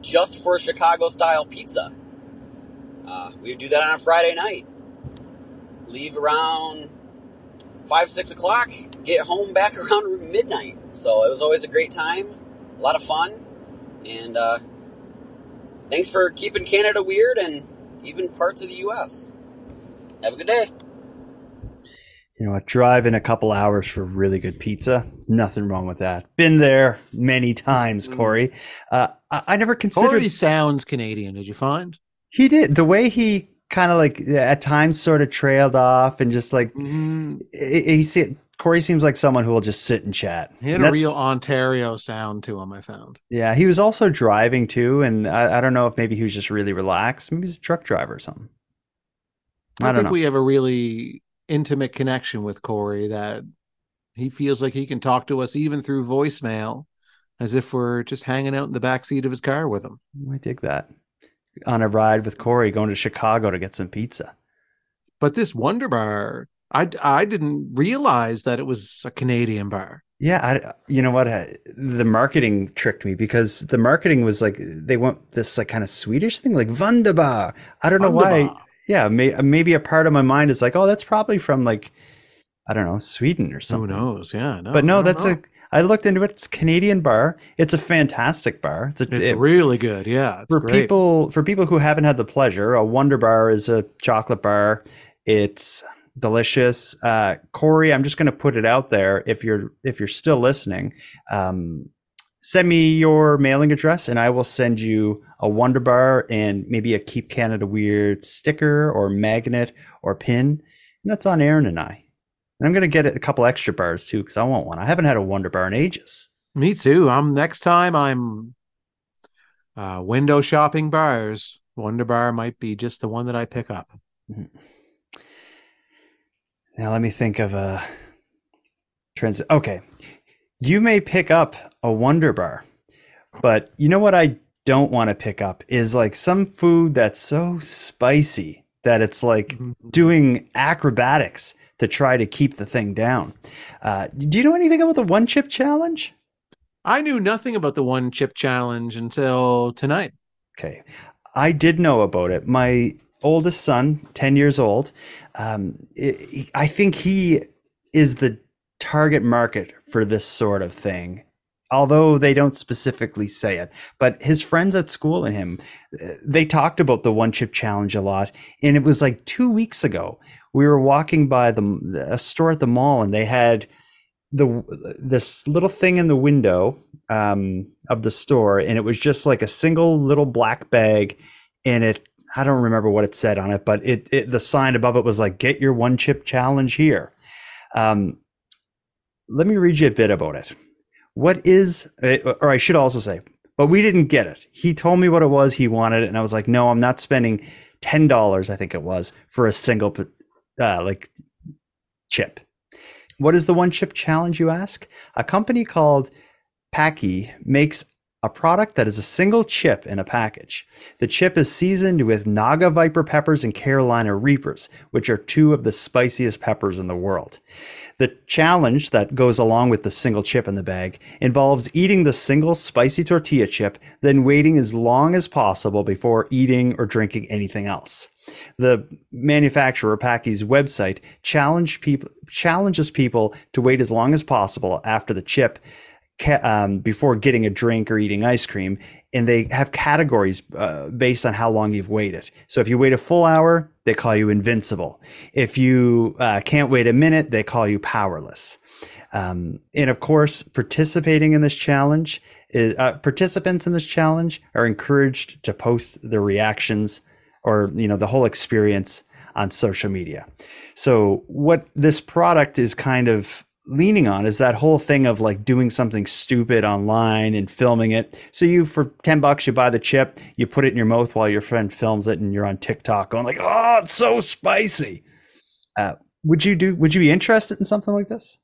just for Chicago-style pizza. Uh, we would do that on a Friday night leave around five, six o'clock, get home back [laughs] around midnight. So it was always a great time, a lot of fun, and uh, thanks for keeping Canada weird and even parts of the U.S. Have a good day. You know what? drive in a couple hours for really good pizza, nothing wrong with that. Been there many times, Corey. Uh, I, I never considered. Corey sounds Canadian. Did you find? He did the way he kind of like at times sort of trailed off and just like Mm-hmm. he, he se- Corey seems like someone who will just sit and chat. He had And a real Ontario sound to him. I found. Yeah, he was also driving too, and I, I don't know if maybe he was just really relaxed. Maybe he's a truck driver or something. I, I, don't think know. we have a really intimate connection with Corey that he feels like he can talk to us even through voicemail, as if we're just hanging out in the back seat of his car with him. I dig that. On a ride with Corey, going to Chicago to get some pizza. But this Wonder Bar, I I didn't realize that it was a Canadian bar. Yeah, I, you know what? uh, The marketing tricked me because the marketing was like they want this like kind of Swedish thing, like Wunderbar. I don't know why. Yeah, may, maybe a part of my mind is like, oh, that's probably from like, I don't know, Sweden or something. Who knows? Yeah, no, but no, that's know. a. I looked into it. It's Canadian bar. It's a fantastic bar. It's, a, It's it- really good. Yeah, it's for great. people for people who haven't had the pleasure. A Wonder Bar is a chocolate bar. It's delicious. Uh, Corey, I'm just going to put it out there. If you're if you're still listening, um, send me your mailing address, and I will send you a Wonder Bar and maybe a Keep Canada Weird sticker or magnet or pin. And that's on Aaron and I. And I'm going to get a couple extra bars too because I want one. I haven't had a Wonder Bar in ages. Me too. I'm next time I'm uh, window shopping bars. Wonder Bar might be just the one that I pick up. Now let me think of a trans. Okay, you may pick up a Wonder Bar, but you know what I don't want to pick up is like some food that's so spicy that it's like doing acrobatics to try to keep the thing down. Uh, do you know anything about the one chip challenge? I knew nothing about the one chip challenge until tonight. Okay. I did know about it. My oldest son, 10 years old, um, i think he is the target market for this sort of thing. Although they don't specifically say it, but his friends at school and him, uh, they talked about the one chip challenge a lot. And it was like two weeks ago. We were walking by the a store at the mall, and they had the this little thing in the window um, of the store, and it was just like a single little black bag, and it I don't remember what it said on it, but it, it the sign above it was like "Get your one chip challenge here." Um, let me read you a bit about it. What is, uh, or I should also say, but we didn't get it. He told me what it was he wanted, and I was like, no, I'm not spending ten dollars. I think it was for a single uh, like chip. What is the one chip challenge, you ask? A company called Paqui makes a product that is a single chip in a package. The chip is seasoned with Naga Viper peppers and Carolina Reapers, which are two of the spiciest peppers in the world. The challenge that goes along with the single chip in the bag involves eating the single spicy tortilla chip, then waiting as long as possible before eating or drinking anything else. The manufacturer Paqui's website challenge people challenges people to wait as long as possible after the chip ca- um, before getting a drink or eating ice cream, and they have categories uh, based on how long you've waited. So if you wait a full hour, they call you invincible. If you uh, can't wait a minute, they call you powerless. Um, and of course, participating in this challenge, is, uh, participants in this challenge are encouraged to post their reactions or you know the whole experience on social media. So what this product is kind of leaning on is that whole thing of like doing something stupid online and filming it. So you for 10 bucks you buy the chip, you put it in your mouth while your friend films it and you're on TikTok going like, "Oh, it's so spicy." Uh, would you do would you be interested in something like this?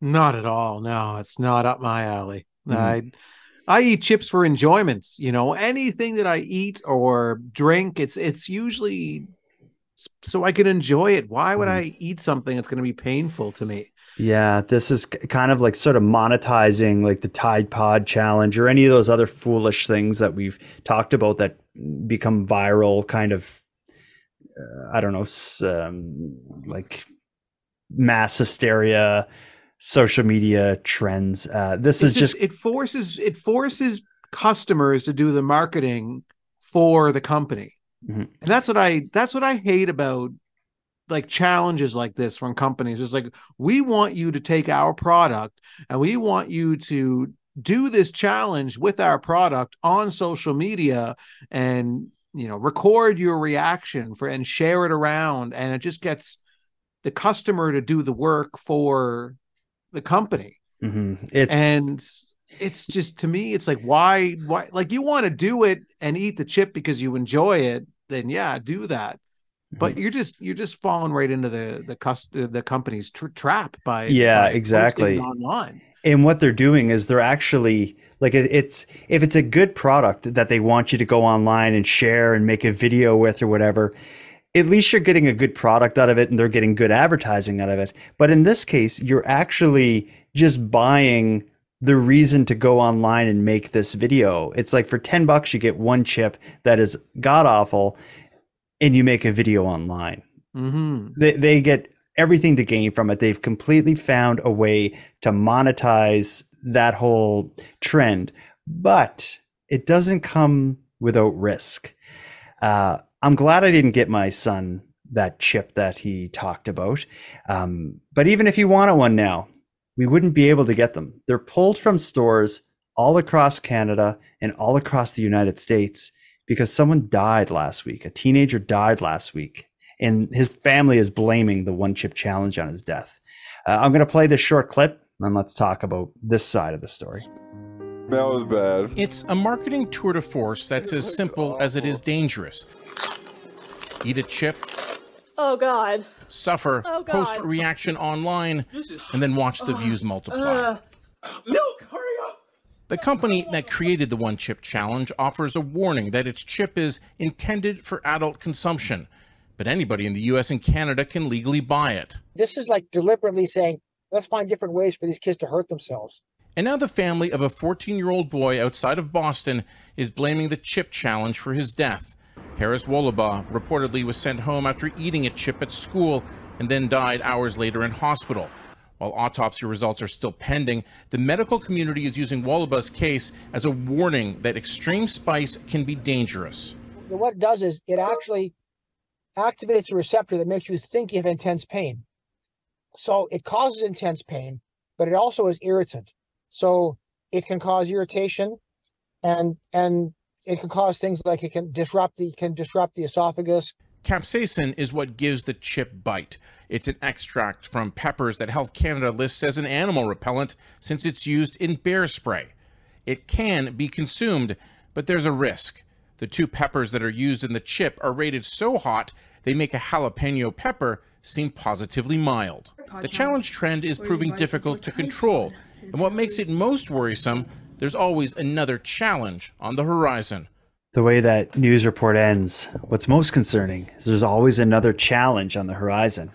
Not at all. No, it's not up my alley. Mhm. I I eat chips for enjoyments. You know, anything that I eat or drink, it's it's usually so I can enjoy it. Why would I eat something that's going to be painful to me? Yeah, this is kind of like sort of monetizing like the Tide Pod challenge or any of those other foolish things that we've talked about that become viral kind of uh, I don't know, um, like mass hysteria, social media trends. Uh, this It's is just, it forces it forces customers to do the marketing for the company. Mhm. And that's what I that's what I hate about like challenges like this from companies. It's like we want you to take our product and we want you to do this challenge with our product on social media and you know record your reaction for and share it around and it just gets the customer to do the work for the company Mhm. it's and it's just to me it's like why why like you want to do it and eat the chip because you enjoy it then yeah do that Mm-hmm. But mm-hmm. you're just you're just falling right into the the cust uh, the company's tr- trap by Yeah, by exactly. online And what they're doing is they're actually like it, it's if it's a good product that they want you to go online and share and make a video with or whatever, at least you're getting a good product out of it and they're getting good advertising out of it. But in this case, you're actually just buying the reason to go online and make this video. It's like for 10 bucks you get one chip that is god awful and you make a video online. Mm-hmm. They they get everything to gain from it. They've completely found a way to monetize that whole trend, but it doesn't come without risk. Uh, I'm glad I didn't get my son that chip that he talked about. Um, but even if he wanted one now, we wouldn't be able to get them. They're pulled from stores all across Canada and all across the United States because someone died last week. A teenager died last week, and his family is blaming the one chip challenge on his death. Uh, I'm going to play this short clip and let's talk about this side of the story. That was bad. It's a marketing tour de force that's as simple as it is dangerous. Eat a chip, Oh God. suffer, Oh, God. Post reaction online, and then watch the views multiply. Uh, milk, hurry up! The company that created the One Chip Challenge offers a warning that its chip is intended for adult consumption, but anybody in the US and Canada can legally buy it. This is like deliberately saying, let's find different ways for these kids to hurt themselves. And now the family of a 14 year old boy outside of Boston is blaming the chip challenge for his death. Harris Wolobah reportedly was sent home after eating a chip at school and then died hours later in hospital. While autopsy results are still pending, the medical community is using Wolobah's case as a warning that extreme spice can be dangerous. What it does is it actually activates a receptor that makes you think you have intense pain. So it causes intense pain, but it also is irritant. So it can cause irritation and and it can cause things like it can disrupt the can disrupt the esophagus. Capsaicin is what gives the chip bite. It's an extract from peppers that Health Canada lists as an animal repellent since it's used in bear spray. It can be consumed, but there's a risk. The two peppers that are used in the chip are rated so hot they make a jalapeno pepper seem positively mild. The challenge trend is proving difficult to control, and what makes it most worrisome, there's always another challenge on the horizon. The way that news report ends, what's most concerning is there's always another challenge on the horizon.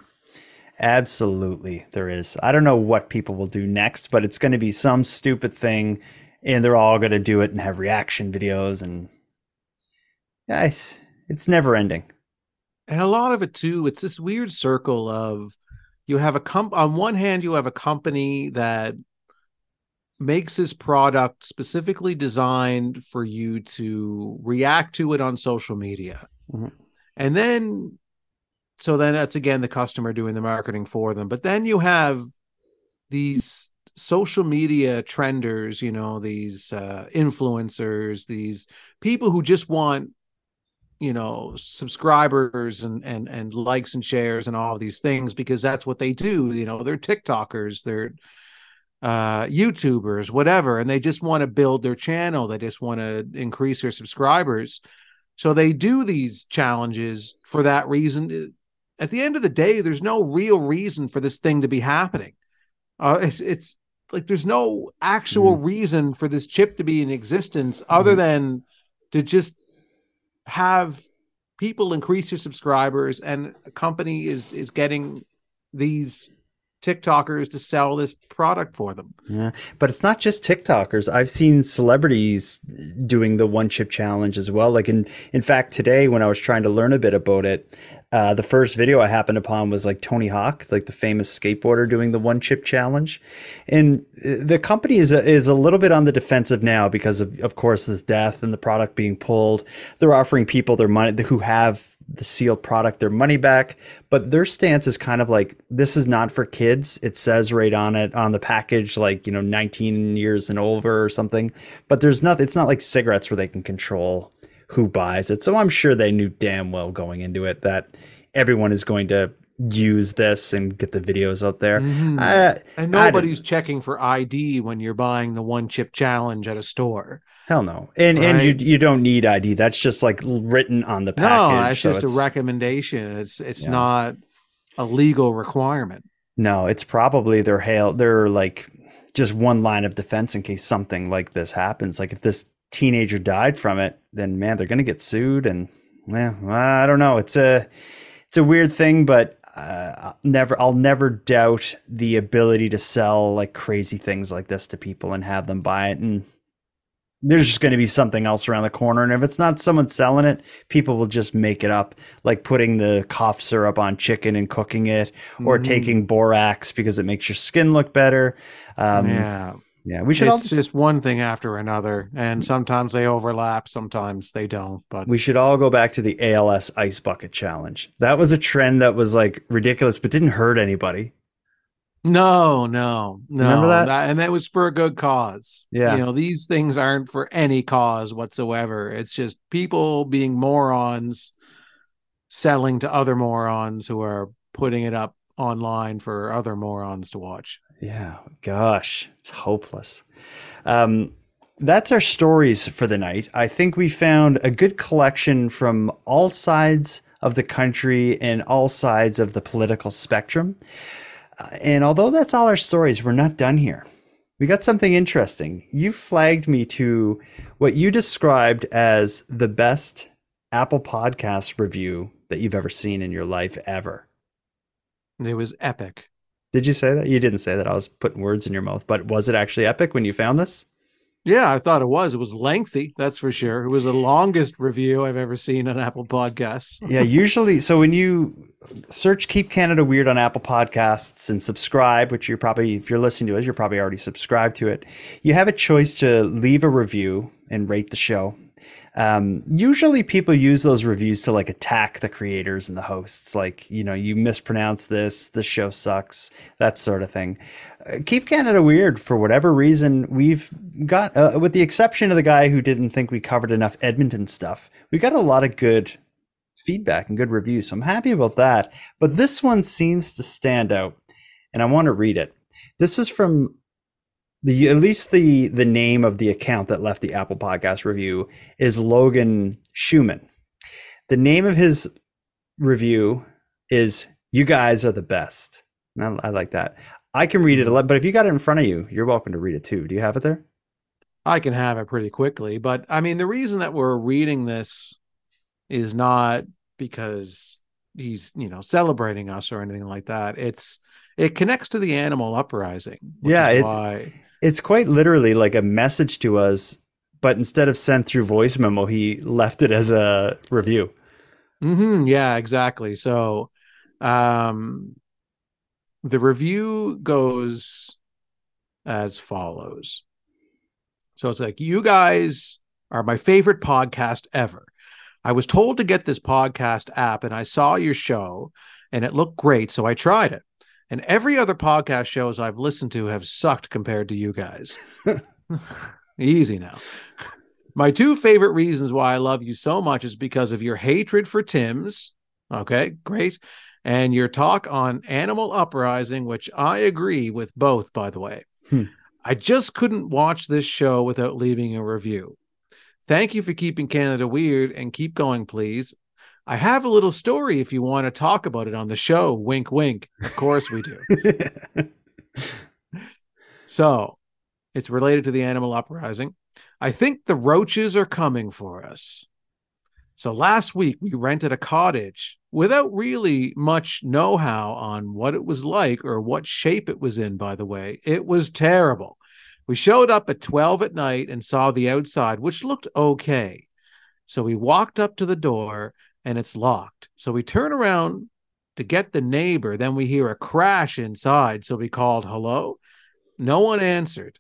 Absolutely, there is. I don't know what people will do next, but it's going to be some stupid thing, and they're all going to do it and have reaction videos, and yeah, it's, it's never ending. and a lot of it too it's this weird circle of you have a comp on one hand you have a company that makes this product specifically designed for you to react to it on social media. Mhm. and then so then that's again the customer doing the marketing for them. But then you have these social media trenders you know these uh influencers these people who just want you know subscribers and and and likes and shares and all of these things because that's what they do. You know they're tiktokers they're uh youtubers whatever and they just want to build their channel they just want to increase their subscribers. So they do these challenges for that reason. At the end of the day there's no real reason for this thing to be happening. Uh it's, it's like there's no actual reason for this chip to be in existence other than to just have people increase your subscribers and a company is is getting these tiktokers to sell this product for them Yeah, but it's not just TikTokers. I've seen celebrities doing the one chip challenge as well. Like in in fact, today when I was trying to learn a bit about it, uh, the first video I happened upon was like Tony Hawk, like the famous skateboarder doing the one chip challenge, and uh, the company is a, is a little bit on the defensive now because of of course this death and the product being pulled. They're offering people their money who have the sealed product their money back. But their stance is kind of like this is not for kids. It says right on it on the package like you know 19 years and over or something. But there's nothing. it's not like cigarettes where they can control who buys it. So i'm sure they knew damn well going into it that everyone is going to use this and get the videos out there. Mhm. I- and I nobody's checking for id when you're buying the one chip challenge at a store hell no and and you you don't need id that's just like written on the package no that's so just a recommendation it's it's Yeah. not a legal requirement No, it's probably their hail. They're like just one line of defense in case something like this happens. Like if this teenager died from it, then man, they're gonna get sued. And yeah, I don't know. It's a it's a weird thing, but uh, I'll never I'll never doubt the ability to sell like crazy things like this to people and have them buy it. And there's just going to be something else around the corner. And if it's not someone selling it, people will just make it up, like putting the cough syrup on chicken and cooking it, or Mhm. taking borax because it makes your skin look better. Um, yeah. yeah, we should it's all just, just one thing after another, and sometimes they overlap, sometimes they don't. But we should all go back to the ALS ice bucket challenge. That was a trend that was like ridiculous, but didn't hurt anybody. No, no, no. Remember that? and that was for a good cause. Yeah. you know, these things aren't for any cause whatsoever. It's just people being morons selling to other morons who are putting it up online for other morons to watch. Yeah, gosh, it's hopeless. Um, that's our stories for the night. I think we found a good collection from all sides of the country and all sides of the political spectrum. Uh, and although that's all our stories, we're not done here. We got something interesting. You flagged me to what you described as the best Apple Podcast review that you've ever seen in your life ever. It was epic. Did you say that? You didn't say that. I was putting words in your mouth, but was it actually epic when you found this? Yeah, I thought it was. It was lengthy, that's for sure. It was the longest review I've ever seen on Apple Podcasts. yeah, usually. So when you search "Keep Canada Weird" on Apple Podcasts and subscribe, which you're probably, if you're listening to us, you're probably already subscribed to it. You have a choice to leave a review and rate the show. Um, usually, people use those reviews to like attack the creators and the hosts, like you know, you mispronounce this, the show sucks, that sort of thing. Uh, Keep Canada Weird for whatever reason. We've got, uh, with the exception of the guy who didn't think we covered enough Edmonton stuff, we got a lot of good feedback and good reviews. So I'm happy about that. But this one seems to stand out, and I want to read it. This is from the at least the the name of the account that left the Apple Podcast review is Logan Schumann. The name of his review is "You guys are the best." And I, I like that. I can read it, a lot, but if you got it in front of you, you're welcome to read it too. Do you have it there? I can have it pretty quickly, but I mean, the reason that we're reading this is not because he's, you know, celebrating us or anything like that. It's it connects to the animal uprising. yeah, it's why it's quite literally like a message to us, but instead of sent through voice memo, he left it as a review. hmm yeah, exactly. So, um, the review goes as follows. So it's like, you guys are my favorite podcast ever. I was told to get this podcast app and I saw your show and it looked great. So I tried it. And every other podcast shows I've listened to have sucked compared to you guys. [laughs] Easy now. My two favorite reasons why I love you so much is because of your hatred for Tim's. Okay, great. And your talk on Animal Uprising, which I agree with both, by the way. Hmm. I just couldn't watch this show without leaving a review. Thank you for keeping Canada weird and keep going, please. I have a little story if you want to talk about it on the show. Wink, wink. Of course we do. [laughs] so it's related to the animal uprising. I think the roaches are coming for us. So last week we rented a cottage without really much know how on what it was like or what shape it was in, by the way. It was terrible. We showed up at 12 at night and saw the outside, which looked okay. So we walked up to the door and it's locked. So we turn around to get the neighbor. Then we hear a crash inside. So we called hello. No one answered.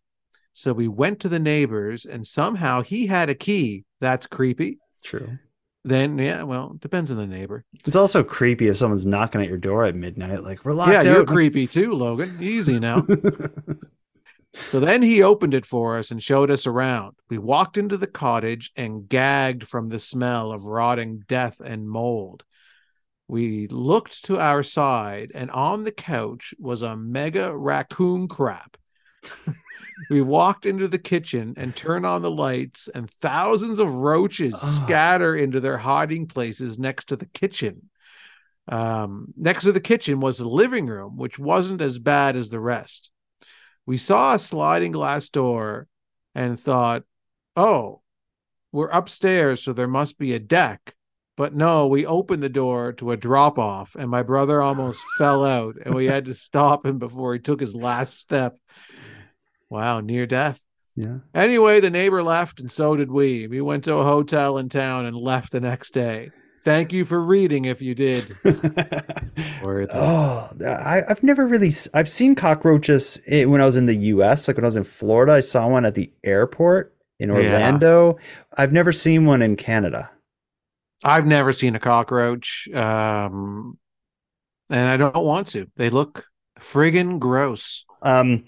So we went to the neighbors and somehow he had a key. That's creepy. True. Then, yeah, well, depends on the neighbor. It's also creepy if someone's knocking at your door at midnight, like we're locked yeah, out. you're creepy too, Logan. Easy now. [laughs] so then he opened it for us and showed us around. We walked into the cottage and gagged from the smell of rotting death and mold. We looked to our side, and on the couch was a mega raccoon crap. [laughs] we walked into the kitchen and turned on the lights, and thousands of roaches scatter into their hiding places next to the kitchen. Um, next to the kitchen was the living room, which wasn't as bad as the rest. We saw a sliding glass door and thought, oh, we're upstairs, so there must be a deck. But no, we opened the door to a drop off, and my brother almost [laughs] fell out, and we had to stop him before he took his last step. Wow, near death. Yeah. Anyway, the neighbor left, and so did we. We went to a hotel in town and left the next day. Thank you for reading if you did. [laughs] Oh, I, I've never really. I've seen cockroaches when I was in the U.S. Like when I was in Florida, I saw one at the airport in Yeah. Orlando. I've never seen one in Canada. I've never seen a cockroach, um, and I don't want to. They look friggin' gross. Um,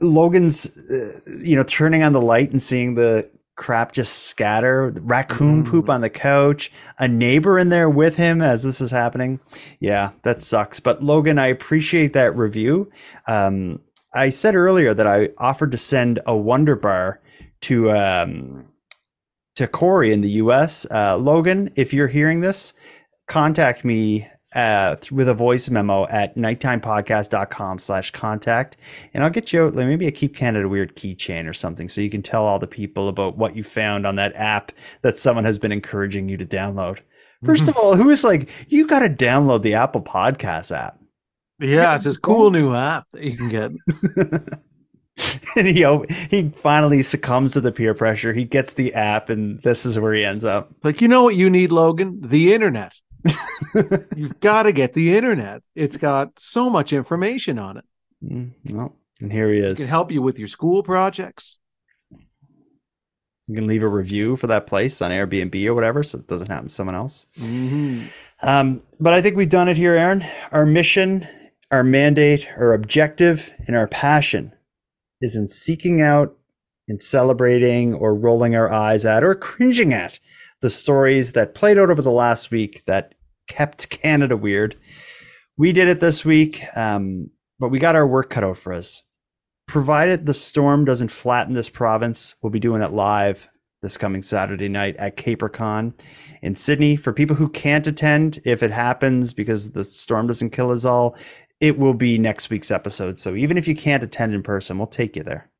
Logan's, uh, you know, turning on the light and seeing the crap just scatter, raccoon poop on the couch, a neighbor in there with him as this is happening. Yeah, that sucks. But Logan, I appreciate that review. Um, I said earlier that I offered to send a Wonder Bar to um, to Corey in the U.S. Uh, Logan, if you're hearing this, contact me uh, with a voice memo at nighttimepodcast.com slash contact and i'll get you out like maybe a keep canada weird keychain or something so you can tell all the people about what you found on that app that someone has been encouraging you to download first of [laughs] all who is like you got to download the apple podcast app Yeah, it's this [laughs] cool new app that you can get. [laughs] and he he finally succumbs to the peer pressure he gets the app and this is where he ends up Like, you know what you need, Logan? The internet. You've got to get the internet. It's got so much information on it. Mm, well and here he It is can help you with your school projects. you can leave a review for that place on airbnb or whatever so it doesn't happen to someone else Mm-hmm. Um, but I think we've done it here, Aaron. Our mission, our mandate, our objective, and our passion is in seeking out and celebrating or rolling our eyes at or cringing at the stories that played out over the last week that kept [laughs] Canada weird. We did it this week, um, but we got our work cut out for us. Provided the storm doesn't flatten this province, we'll be doing it live this coming Saturday night at CaperCon in Sydney. For people who can't attend, if it happens because the storm doesn't kill us all, it will be next week's episode. So even if you can't attend in person, we'll take you there.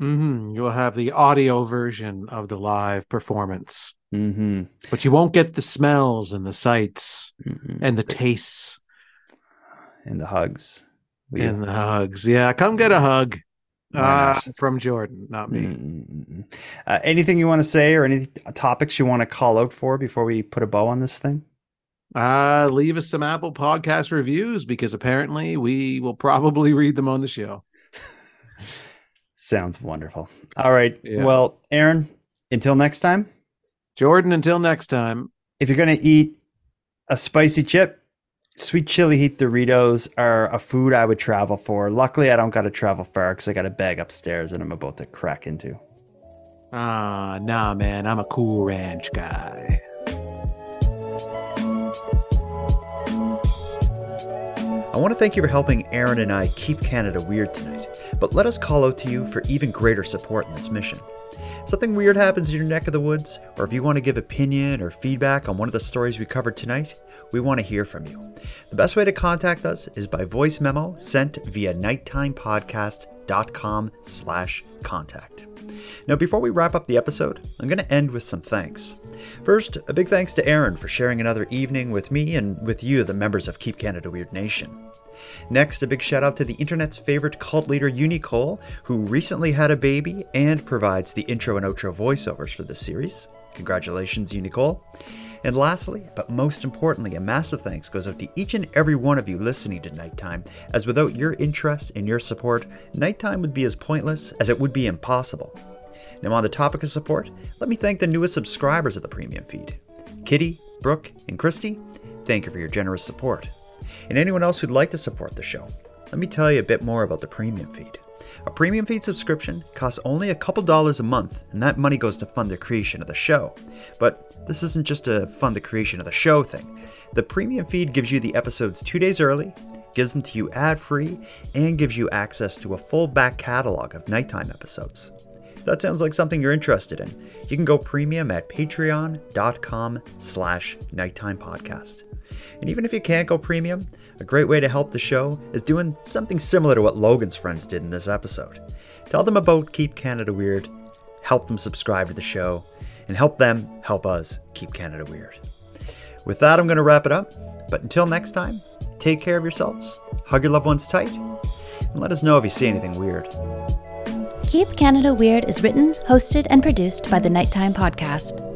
Mm-hmm. You'll have the audio version of the live performance, mm-hmm. but you won't get the smells and the sights Mm-hmm. and the tastes and the hugs. We- and the hugs. Yeah, come get a hug uh, from Jordan, not me. Uh, anything you want to say or any topics you want to call out for before we put a bow on this thing? Uh, leave us some Apple Podcast reviews because apparently we will probably [laughs] read them on the show. [laughs] Sounds wonderful. All right. Yeah. Well, Aaron, until next time, Jordan, until next time. if you're going to eat a spicy chip, sweet chili heat Doritos are a food I would travel for. Luckily, I don't got to travel far because I got a bag upstairs that I'm about to crack into. Ah, nah, man, I'm a cool ranch guy. I want to thank you for helping Aaron and I keep Canada weird tonight, but let us call out to you for even greater support in this mission. Something weird happens in your neck of the woods, or if you want to give opinion or feedback on one of the stories we covered tonight, we want to hear from you. The best way to contact us is by voice memo sent via nighttimepodcast.com slash contact. Now, before we wrap up the episode, I'm going to end with some thanks. First, a big thanks to Aaron for sharing another evening with me and with you, the members of Keep Canada Weird Nation. Next, a big shout out to the internet's favorite cult leader, Unicole, who recently had a baby and provides the intro and outro voiceovers for this series. Congratulations, Unicole. And lastly, but most importantly, a massive thanks goes out to each and every one of you listening to Nighttime, as without your interest and your support, Nighttime would be as pointless as it would be impossible. Now, on the topic of support, let me thank the newest subscribers of the premium feed Kitty, Brooke, and Christy. Thank you for your generous support. And anyone else who'd like to support the show, let me tell you a bit more about the premium feed. A premium feed subscription costs only a couple dollars a month, and that money goes to fund the creation of the show. But this isn't just to fund the creation of the show thing. The premium feed gives you the episodes two days early, gives them to you ad free, and gives you access to a full back catalog of nighttime episodes. If that sounds like something you're interested in, you can go premium at patreon.com slash nighttime podcast. And even if you can't go premium, a great way to help the show is doing something similar to what Logan's friends did in this episode. Tell them about Keep Canada Weird, help them subscribe to the show, and help them help us keep Canada weird. With that, I'm going to wrap it up. But until next time, take care of yourselves, hug your loved ones tight, and let us know if you see anything weird. Keep Canada Weird is written, hosted, and produced by the Nighttime Podcast.